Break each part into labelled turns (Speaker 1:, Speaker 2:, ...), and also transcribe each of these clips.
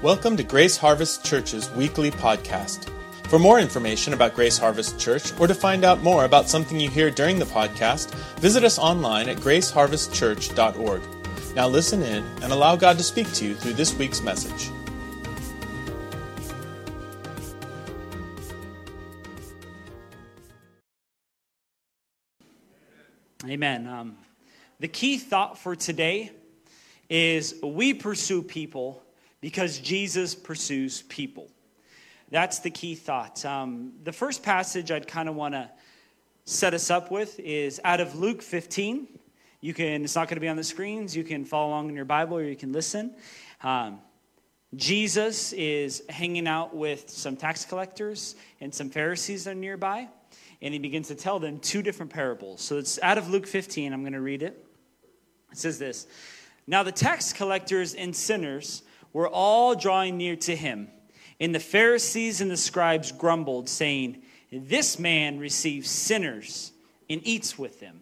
Speaker 1: Welcome to Grace Harvest Church's weekly podcast. For more information about Grace Harvest Church or to find out more about something you hear during the podcast, visit us online at graceharvestchurch.org. Now listen in and allow God to speak to you through this week's message.
Speaker 2: Amen. Um, the key thought for today is we pursue people because Jesus pursues people. That's the key thought. Um, the first passage I'd kind of want to set us up with is out of Luke 15. You can, it's not going to be on the screens. You can follow along in your Bible or you can listen. Um, Jesus is hanging out with some tax collectors and some Pharisees that are nearby, and he begins to tell them two different parables. So it's out of Luke 15. I'm going to read it. It says this Now the tax collectors and sinners were all drawing near to him. And the Pharisees and the scribes grumbled, saying, This man receives sinners and eats with them.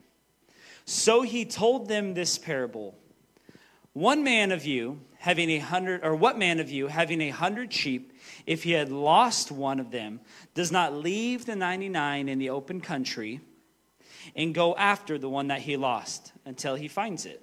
Speaker 2: So he told them this parable One man of you, having a hundred, or what man of you, having a hundred sheep, if he had lost one of them, does not leave the 99 in the open country and go after the one that he lost until he finds it?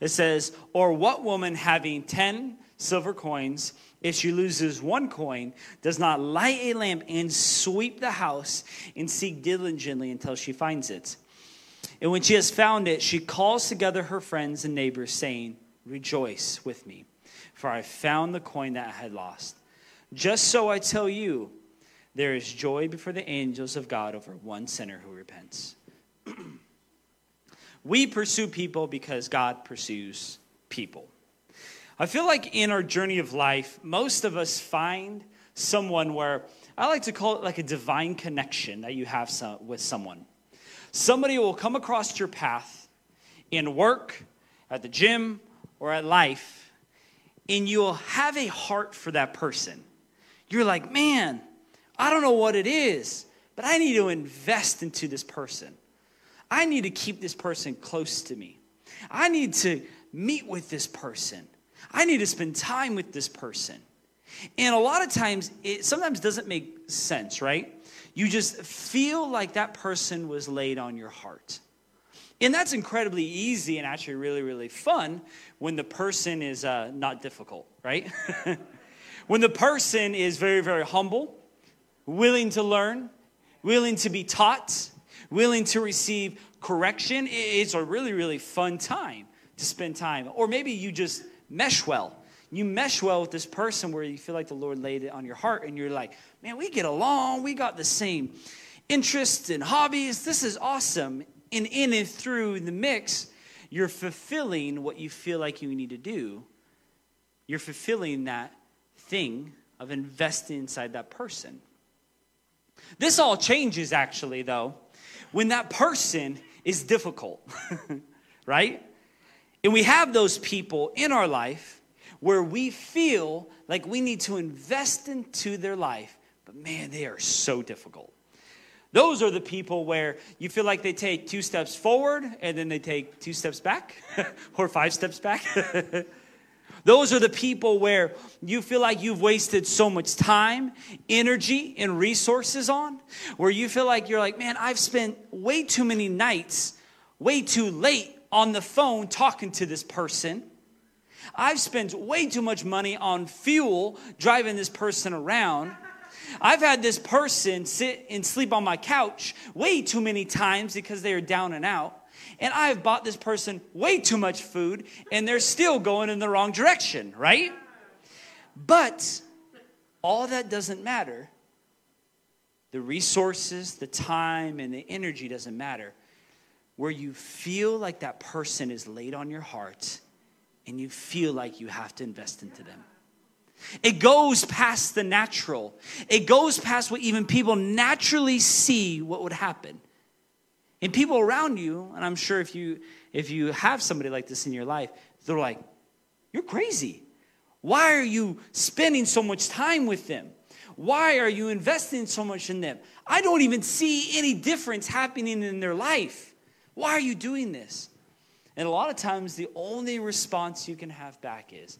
Speaker 2: it says, Or what woman having 10 silver coins, if she loses one coin, does not light a lamp and sweep the house and seek diligently until she finds it? And when she has found it, she calls together her friends and neighbors, saying, Rejoice with me, for I found the coin that I had lost. Just so I tell you, there is joy before the angels of God over one sinner who repents. We pursue people because God pursues people. I feel like in our journey of life, most of us find someone where I like to call it like a divine connection that you have some, with someone. Somebody will come across your path in work, at the gym, or at life, and you'll have a heart for that person. You're like, man, I don't know what it is, but I need to invest into this person. I need to keep this person close to me. I need to meet with this person. I need to spend time with this person. And a lot of times, it sometimes doesn't make sense, right? You just feel like that person was laid on your heart. And that's incredibly easy and actually really, really fun when the person is uh, not difficult, right? when the person is very, very humble, willing to learn, willing to be taught, willing to receive correction, it's a really, really fun time to spend time. Or maybe you just mesh well. You mesh well with this person where you feel like the Lord laid it on your heart and you're like, man, we get along. We got the same interests and hobbies. This is awesome. And in and through the mix, you're fulfilling what you feel like you need to do. You're fulfilling that thing of investing inside that person. This all changes, actually, though, when that person is difficult, right? And we have those people in our life where we feel like we need to invest into their life, but man, they are so difficult. Those are the people where you feel like they take two steps forward and then they take two steps back or five steps back. Those are the people where you feel like you've wasted so much time, energy, and resources on, where you feel like you're like, man, I've spent way too many nights, way too late on the phone talking to this person. I've spent way too much money on fuel driving this person around. I've had this person sit and sleep on my couch way too many times because they are down and out and I have bought this person way too much food and they're still going in the wrong direction, right? But all that doesn't matter. The resources, the time, and the energy doesn't matter. Where you feel like that person is laid on your heart and you feel like you have to invest into them. It goes past the natural. It goes past what even people naturally see what would happen. And people around you, and I'm sure if you if you have somebody like this in your life, they're like, "You're crazy. Why are you spending so much time with them? Why are you investing so much in them? I don't even see any difference happening in their life. Why are you doing this?" And a lot of times the only response you can have back is,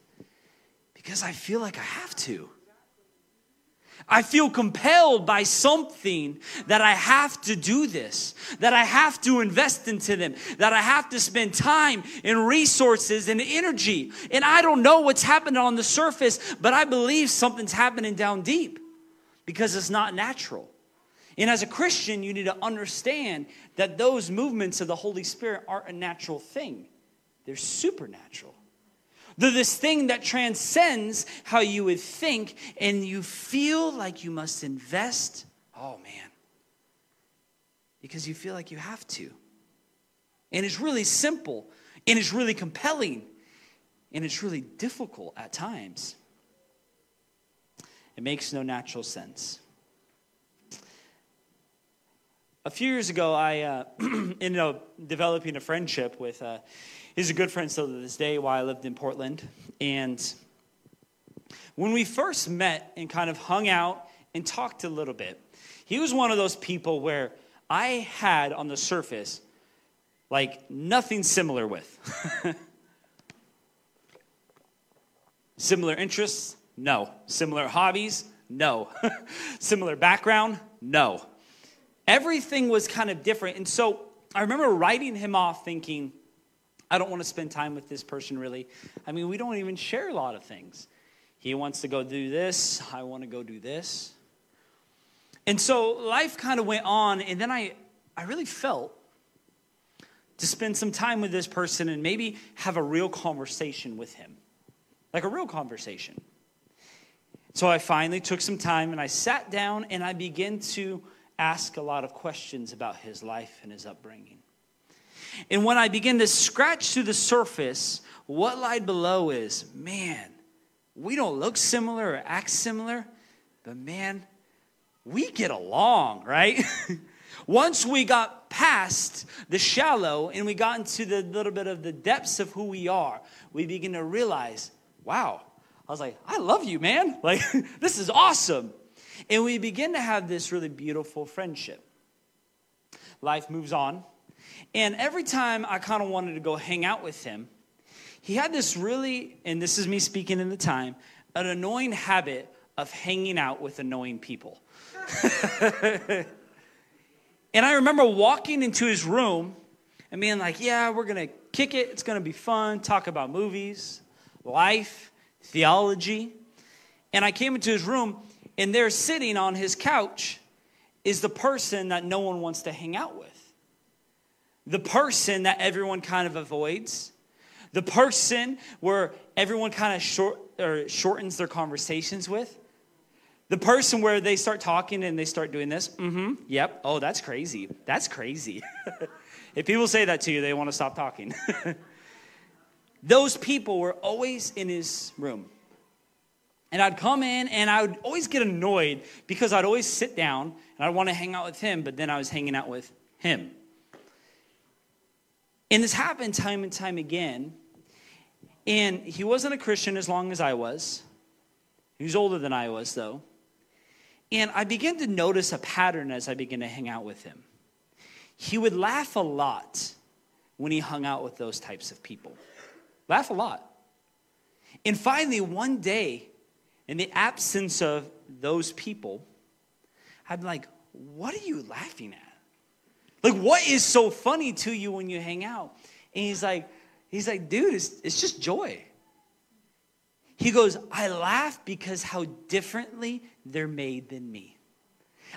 Speaker 2: "Because I feel like I have to." I feel compelled by something that I have to do this, that I have to invest into them, that I have to spend time and resources and energy. And I don't know what's happening on the surface, but I believe something's happening down deep because it's not natural. And as a Christian, you need to understand that those movements of the Holy Spirit aren't a natural thing, they're supernatural. This thing that transcends how you would think, and you feel like you must invest. Oh, man. Because you feel like you have to. And it's really simple, and it's really compelling, and it's really difficult at times. It makes no natural sense. A few years ago, I uh, ended up developing a friendship with. Uh, He's a good friend still to this day while I lived in Portland. And when we first met and kind of hung out and talked a little bit, he was one of those people where I had on the surface like nothing similar with. similar interests? No. Similar hobbies? No. similar background? No. Everything was kind of different. And so I remember writing him off thinking, I don't want to spend time with this person really. I mean, we don't even share a lot of things. He wants to go do this, I want to go do this. And so life kind of went on, and then I, I really felt to spend some time with this person and maybe have a real conversation with him. Like a real conversation. So I finally took some time and I sat down and I began to ask a lot of questions about his life and his upbringing. And when I begin to scratch through the surface, what lied below is man, we don't look similar or act similar, but man, we get along, right? Once we got past the shallow and we got into the little bit of the depths of who we are, we begin to realize, wow, I was like, I love you, man. Like, this is awesome. And we begin to have this really beautiful friendship. Life moves on. And every time I kind of wanted to go hang out with him, he had this really, and this is me speaking in the time, an annoying habit of hanging out with annoying people. and I remember walking into his room and being like, yeah, we're going to kick it. It's going to be fun, talk about movies, life, theology. And I came into his room, and there sitting on his couch is the person that no one wants to hang out with the person that everyone kind of avoids, the person where everyone kind of short or shortens their conversations with, the person where they start talking and they start doing this. Mm-hmm. Yep. Oh, that's crazy. That's crazy. if people say that to you, they want to stop talking. Those people were always in his room. And I'd come in and I would always get annoyed because I'd always sit down and I'd want to hang out with him, but then I was hanging out with him. And this happened time and time again. And he wasn't a Christian as long as I was. He was older than I was, though. And I began to notice a pattern as I began to hang out with him. He would laugh a lot when he hung out with those types of people. Laugh a lot. And finally, one day, in the absence of those people, be like, What are you laughing at? Like, what is so funny to you when you hang out? And he's like, he's like, dude, it's, it's just joy. He goes, I laugh because how differently they're made than me.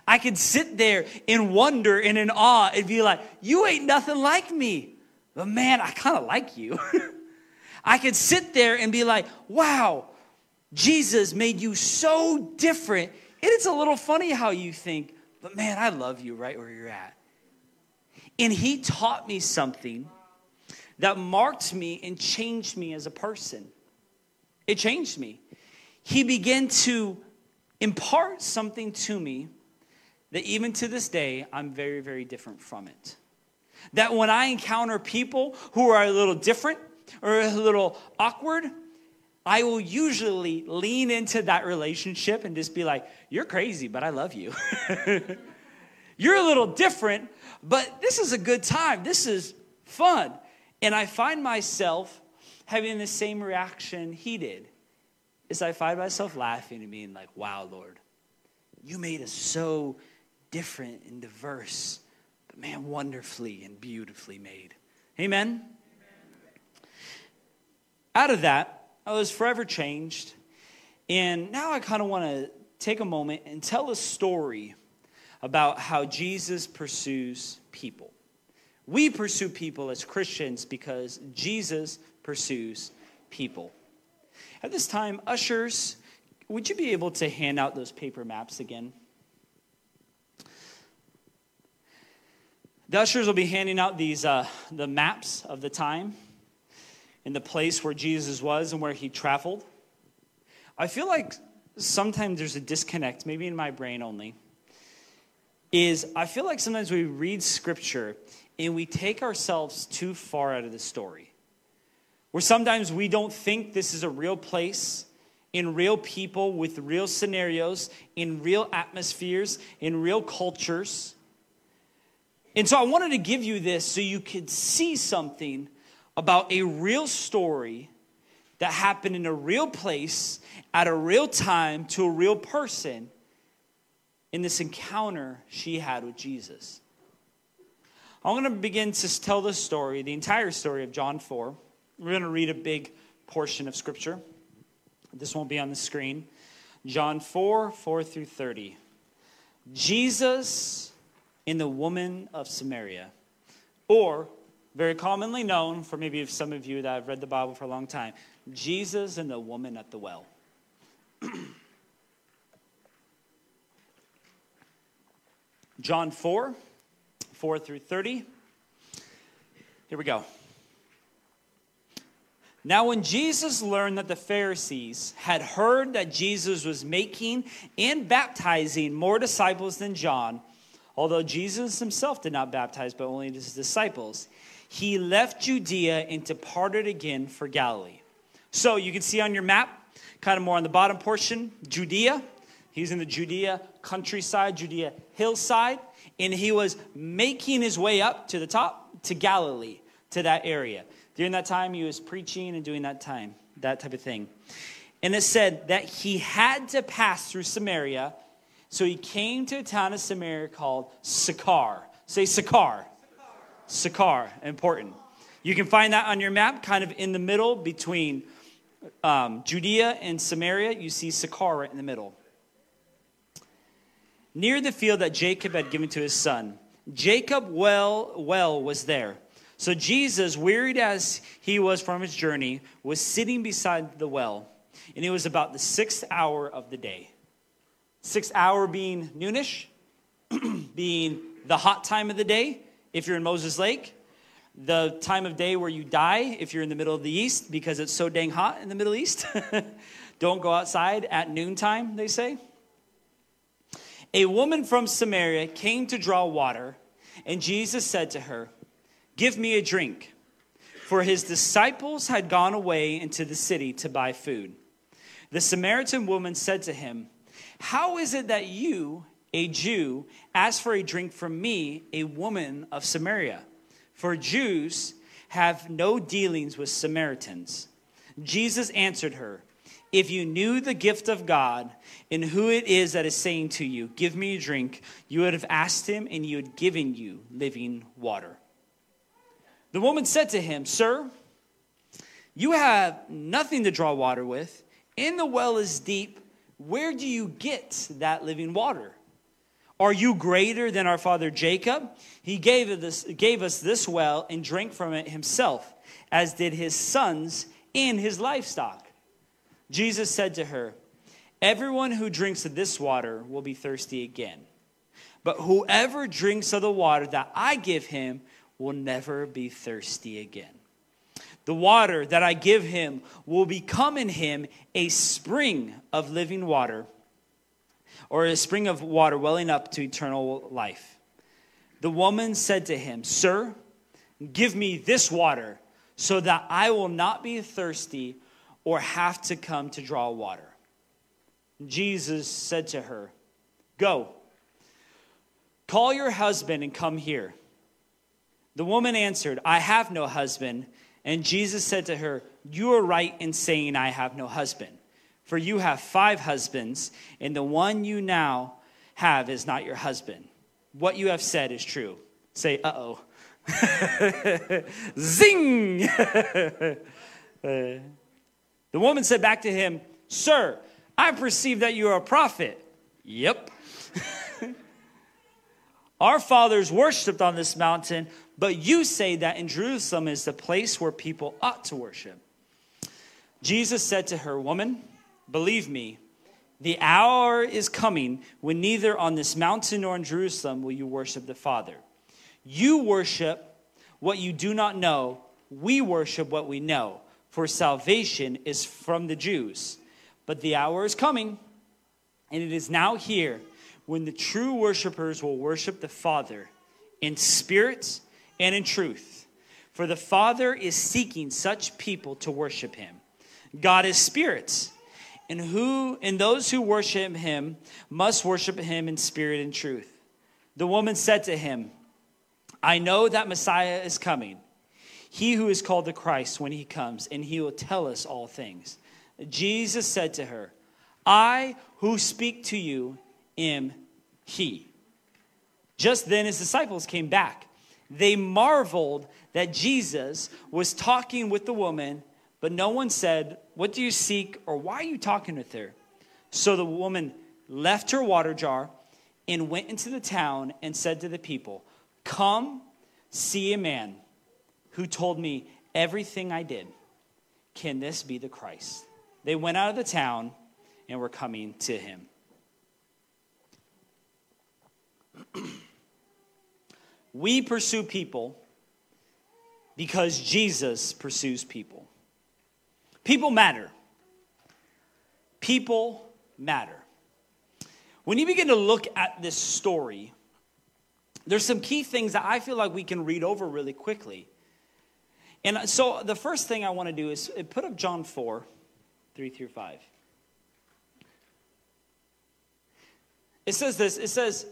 Speaker 2: I could sit there in wonder and in awe and be like, you ain't nothing like me. But man, I kind of like you. I could sit there and be like, wow, Jesus made you so different. And it's a little funny how you think, but man, I love you right where you're at. And he taught me something that marked me and changed me as a person. It changed me. he began to impart something to me that even to this day, I'm very, very different from it. That when I encounter people who are a little different or a little awkward, I will usually lean into that relationship and just be like, You're crazy, but I love you. You're a little different, but this is a good time. This is fun. And I find myself having the same reaction he did. Is I find myself laughing and being like, wow, Lord, you made us so different and diverse, but man, wonderfully and beautifully made. Amen? Out of that, I was forever changed. And now I kind of want to take a moment and tell a story about how Jesus pursues people. We pursue people as Christians because Jesus pursues people. At this time, ushers, would you be able to hand out those paper maps again? The ushers will be handing out these uh, the maps of the time and the place where Jesus was and where he traveled. I feel like sometimes there's a disconnect, maybe in my brain only. Is I feel like sometimes we read scripture and we take ourselves too far out of the story. Where sometimes we don't think this is a real place, in real people, with real scenarios, in real atmospheres, in real cultures. And so I wanted to give you this so you could see something about a real story that happened in a real place, at a real time, to a real person in this encounter she had with Jesus. I'm going to begin to tell the story, the entire story of John 4. We're going to read a big portion of Scripture. This won't be on the screen. John 4 4 through 30. Jesus in the woman of Samaria. Or, very commonly known for maybe some of you that have read the Bible for a long time, Jesus and the woman at the well. John 4 4 through 30. Here we go. Now, when Jesus learned that the Pharisees had heard that Jesus was making and baptizing more disciples than John, although Jesus himself did not baptize, but only his disciples, he left Judea and departed again for Galilee. So you can see on your map, kind of more on the bottom portion, Judea. He's in the Judea countryside, Judea hillside and he was making his way up to the top to Galilee, to that area. During that time, he was preaching and doing that time, that type of thing. And it said that he had to pass through Samaria, so he came to a town of Samaria called Sychar. Say Sychar. Sychar, important. You can find that on your map, kind of in the middle between um, Judea and Samaria. You see Sychar right in the middle near the field that Jacob had given to his son. Jacob well well was there. So Jesus, wearied as he was from his journey, was sitting beside the well, and it was about the sixth hour of the day. Sixth hour being noonish, being the hot time of the day if you're in Moses Lake, the time of day where you die if you're in the middle of the east because it's so dang hot in the Middle East. Don't go outside at noontime, they say. A woman from Samaria came to draw water, and Jesus said to her, Give me a drink. For his disciples had gone away into the city to buy food. The Samaritan woman said to him, How is it that you, a Jew, asked for a drink from me, a woman of Samaria? For Jews have no dealings with Samaritans. Jesus answered her, if you knew the gift of God and who it is that is saying to you, Give me a drink, you would have asked him, and he had given you living water. The woman said to him, Sir, you have nothing to draw water with, and the well is deep. Where do you get that living water? Are you greater than our father Jacob? He gave, this, gave us this well and drank from it himself, as did his sons and his livestock. Jesus said to her, Everyone who drinks of this water will be thirsty again. But whoever drinks of the water that I give him will never be thirsty again. The The water that I give him will become in him a spring of living water, or a spring of water welling up to eternal life. The woman said to him, Sir, give me this water so that I will not be thirsty or have to come to draw water. Jesus said to her, Go, call your husband and come here. The woman answered, I have no husband. And Jesus said to her, You are right in saying, I have no husband. For you have five husbands, and the one you now have is not your husband. What you have said is true. Say, uh oh. Zing! the woman said back to him, Sir, I perceive that you are a prophet. Yep. Our fathers worshiped on this mountain, but you say that in Jerusalem is the place where people ought to worship. Jesus said to her, Woman, believe me, the hour is coming when neither on this mountain nor in Jerusalem will you worship the Father. You worship what you do not know, we worship what we know, for salvation is from the Jews. But the hour is coming, and it is now here, when the true worshipers will worship the Father in spirit and in truth. For the Father is seeking such people to worship him. God is spirit, and who and those who worship him must worship him in spirit and truth. The woman said to him, I know that Messiah is coming, he who is called the Christ when he comes, and he will tell us all things. Jesus said to her, I who speak to you am he. Just then his disciples came back they marveled that Jesus was talking with the woman, but no one said, What do you seek? or Why are you talking with her? So the woman left her water jar and went into the town and said to the people, Come see a man who told me everything I did. Can this be the Christ? They went out of the town and were coming to him. We pursue people because Jesus pursues people. People matter. People matter. When you begin to look at this story, there's some key things that I feel like we can read over really quickly. And so the first thing I want to do is put up John 4, 3 through 5. It says this it says,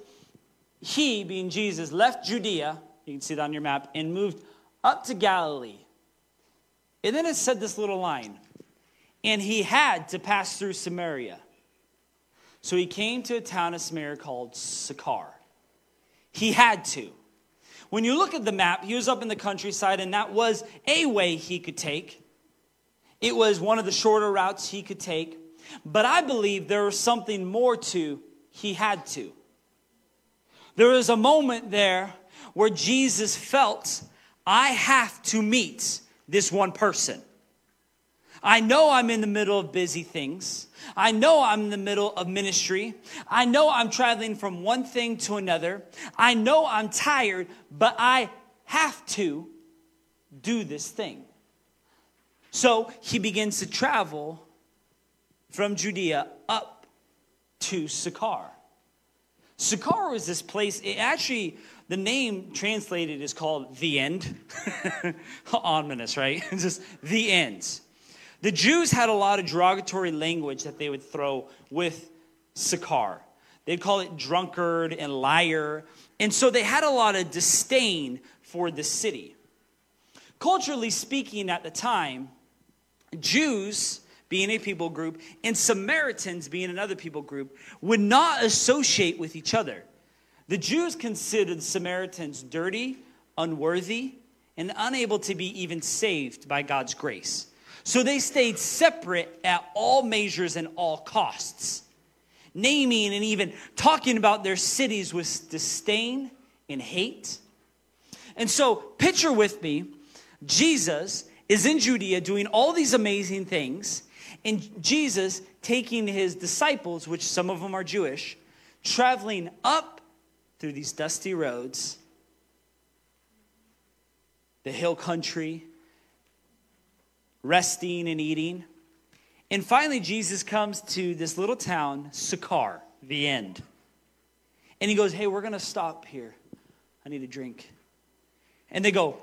Speaker 2: he, being Jesus, left Judea, you can see that on your map, and moved up to Galilee. And then it said this little line, and he had to pass through Samaria. So he came to a town of Samaria called Sychar. He had to. When you look at the map, he was up in the countryside, and that was a way he could take. It was one of the shorter routes he could take. But I believe there was something more to he had to. There was a moment there where Jesus felt, I have to meet this one person. I know I'm in the middle of busy things. I know I'm in the middle of ministry. I know I'm traveling from one thing to another. I know I'm tired, but I have to do this thing. So he begins to travel from Judea up to Sychar. Sychar was this place, it actually, the name translated is called the end. Ominous, right? just the end. The Jews had a lot of derogatory language that they would throw with Sychar. They'd call it drunkard and liar. And so they had a lot of disdain for the city. Culturally speaking, at the time, Jews being a people group, and Samaritans being another people group, would not associate with each other. The Jews considered Samaritans dirty, unworthy, and unable to be even saved by God's grace. So they stayed separate at all measures and all costs, naming and even talking about their cities with disdain and hate. And so, picture with me Jesus is in Judea doing all these amazing things, and Jesus taking his disciples, which some of them are Jewish, traveling up through these dusty roads, the hill country, resting and eating. And finally, Jesus comes to this little town, Sychar, the end. And he goes, Hey, we're going to stop here. I need a drink. And they go,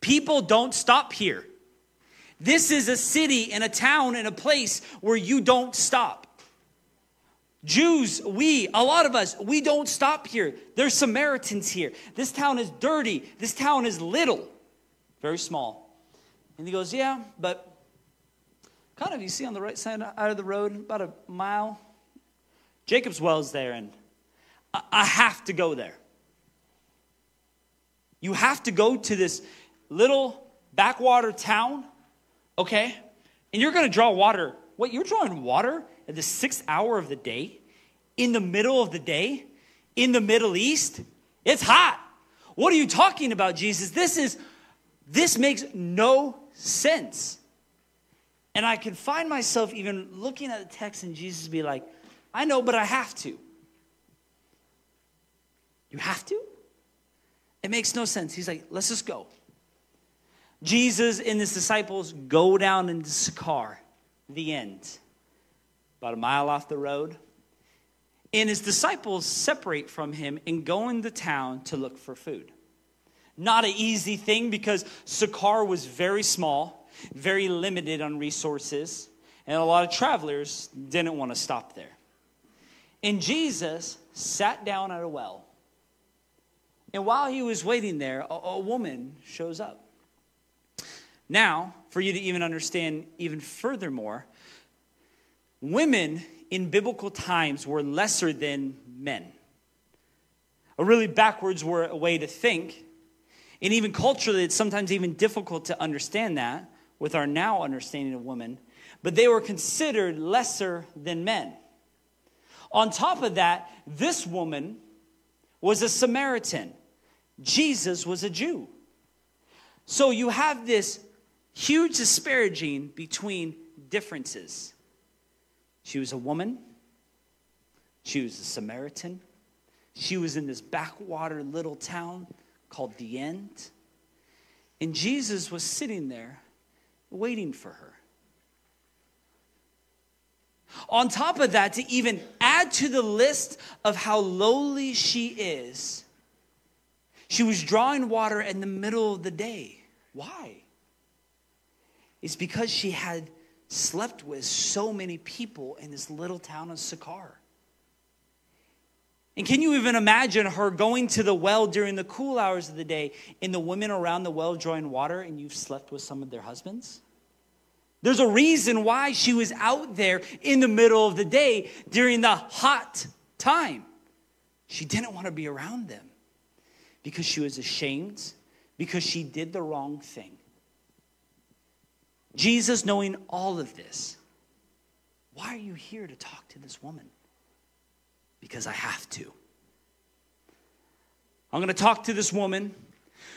Speaker 2: People don't stop here. This is a city and a town and a place where you don't stop. Jews, we, a lot of us, we don't stop here. There's Samaritans here. This town is dirty. This town is little, very small. And he goes, Yeah, but kind of, you see on the right side out of the road, about a mile, Jacob's well is there, and I have to go there. You have to go to this little backwater town, okay? And you're gonna draw water. What, you're drawing water at the sixth hour of the day? In the middle of the day? In the Middle East? It's hot. What are you talking about, Jesus? This is, this makes no sense. And I can find myself even looking at the text and Jesus be like, I know, but I have to. You have to? It makes no sense. He's like, let's just go. Jesus and his disciples go down into Sychar, the end, about a mile off the road. And his disciples separate from him and go into town to look for food. Not an easy thing because Sychar was very small, very limited on resources, and a lot of travelers didn't want to stop there. And Jesus sat down at a well. And while he was waiting there, a, a woman shows up. Now, for you to even understand even furthermore, women in biblical times were lesser than men. A really backwards way to think. And even culturally, it's sometimes even difficult to understand that with our now understanding of women. But they were considered lesser than men. On top of that, this woman was a Samaritan. Jesus was a Jew. So you have this huge disparaging between differences. She was a woman, she was a Samaritan, she was in this backwater little town called the End. And Jesus was sitting there waiting for her. On top of that, to even add to the list of how lowly she is, she was drawing water in the middle of the day. Why? It's because she had slept with so many people in this little town of Sychar. And can you even imagine her going to the well during the cool hours of the day and the women around the well drawing water and you've slept with some of their husbands? There's a reason why she was out there in the middle of the day during the hot time. She didn't want to be around them because she was ashamed, because she did the wrong thing. Jesus, knowing all of this, why are you here to talk to this woman? Because I have to. I'm going to talk to this woman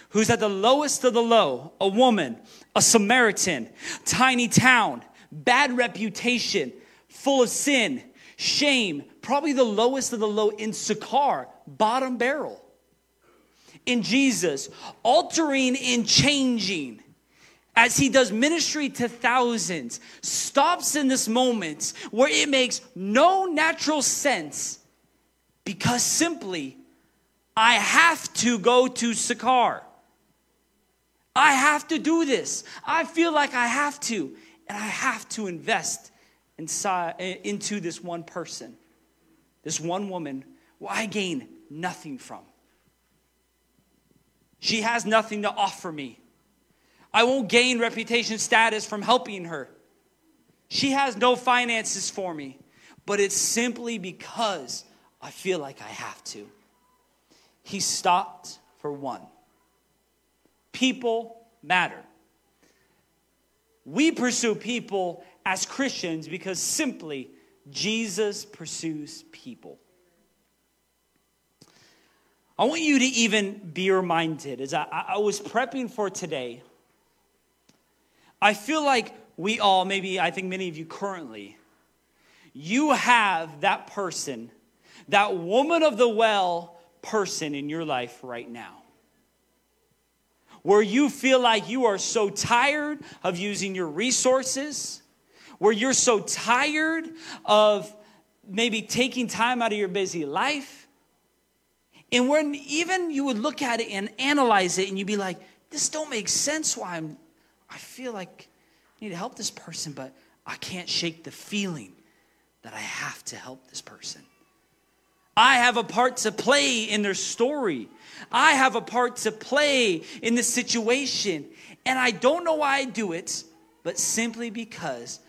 Speaker 2: who's at the lowest of the low, a woman, a Samaritan, tiny town, bad reputation, full of sin, shame, probably the lowest of the low in Sychar, bottom barrel in Jesus, altering and changing as he does ministry to thousands, stops in this moment where it makes no natural sense because simply I have to go to Sychar. I have to do this. I feel like I have to, and I have to invest inside, into this one person, this one woman I gain nothing from. She has nothing to offer me. I won't gain reputation status from helping her. She has no finances for me, but it's simply because I feel like I have to. He stopped for one. People matter. We pursue people as Christians because simply Jesus pursues people. I want you to even be reminded as I, I, was prepping for today, I feel like we all, maybe I think many of you currently, you have that person, that woman of the well person in your life right now. where you feel like you are so tired of using your resources, where you're so tired of maybe taking time out of your busy life. And when even you would look at it and analyze it and you'd be like, this don't make sense why I'm I feel like I need to help this person, but I can't shake the feeling that I have to help this person. I have a part to play in their story. I have a part to play in the situation. And I don't know why I do it, but simply because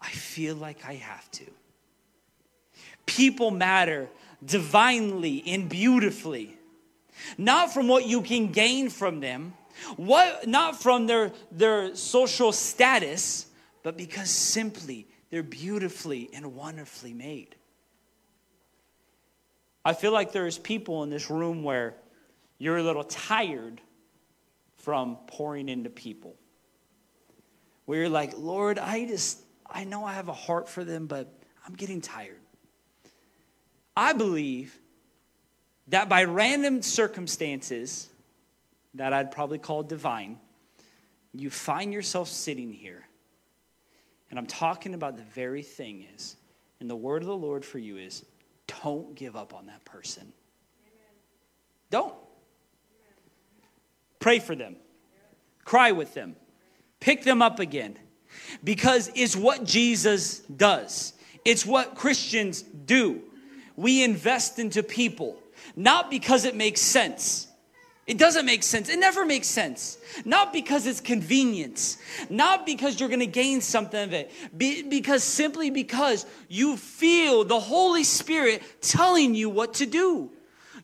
Speaker 2: I feel like I have to. People matter divinely and beautifully, not from what you can gain from them, what, not from their, their social status, but because simply they're beautifully and wonderfully made. I feel like there's people in this room where you're a little tired from pouring into people. Where you're like, Lord, I just, I know I have a heart for them, but I'm getting tired. I believe that by random circumstances that I'd probably call divine, you find yourself sitting here. And I'm talking about the very thing is, and the word of the Lord for you is don't give up on that person. Amen. Don't. Pray for them. Cry with them. Pick them up again. Because it's what Jesus does. It's what Christians do. We invest into people, not because it makes sense. It doesn't make sense. It never makes sense. Not because it's convenience, not because you're going to gain something of it, Be, because simply because you feel the Holy Spirit telling you what to do.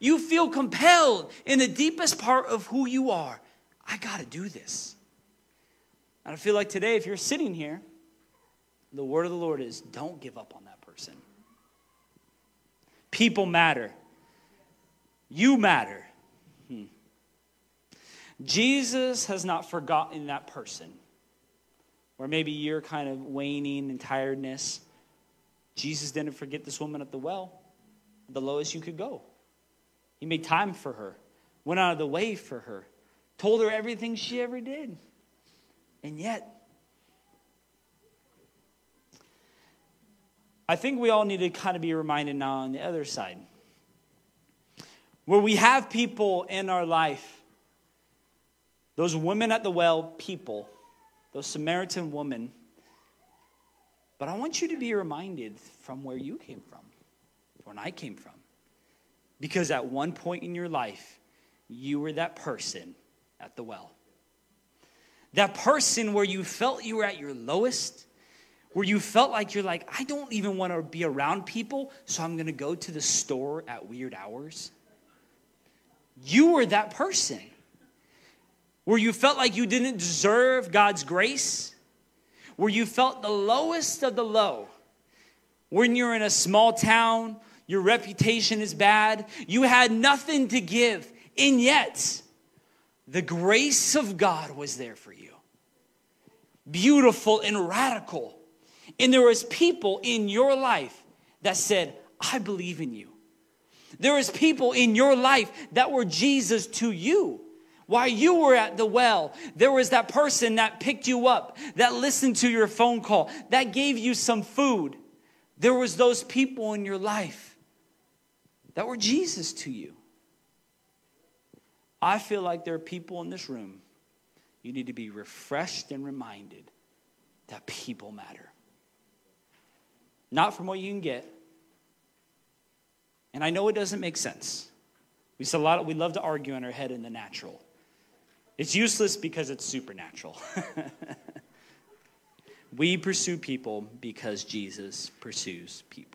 Speaker 2: You feel compelled in the deepest part of who you are. I got to do this. And I feel like today, if you're sitting here, the word of the Lord is don't give up on that person. People matter. You matter. Jesus has not forgotten that person. Or maybe you're kind of waning and tiredness. Jesus didn't forget this woman at the well, the lowest you could go. He made time for her, went out of the way for her, told her everything she ever did. And yet, I think we all need to kind of be reminded now on the other side, where we have people in our life, those women at the well, people, those Samaritan women. But I want you to be reminded from where you came from, when I came from. Because at one point in your life, you were that person at the well. That person where you felt you were at your lowest, where you felt like you're like, I don't even want to be around people, so I'm going to go to the store at weird hours. You were that person. Where you felt like you didn't deserve God's grace, where you felt the lowest of the low. When you're in a small town your reputation is bad, you had nothing to give, and yet the grace of God was there for you. Beautiful and radical. And there was people in your life that said, I believe in you. There was people in your life that were Jesus to you. While you were at the well, there was that person that picked you up, that listened to your phone call, that gave you some food. There was those people in your life that were Jesus to you. I feel like there are people in this room, you need to be refreshed and reminded that people matter. Not from what you can get. And I know it doesn't make sense. We, a lot of, we love to argue in our head in the natural. It's useless because it's supernatural. we pursue people because Jesus pursues people.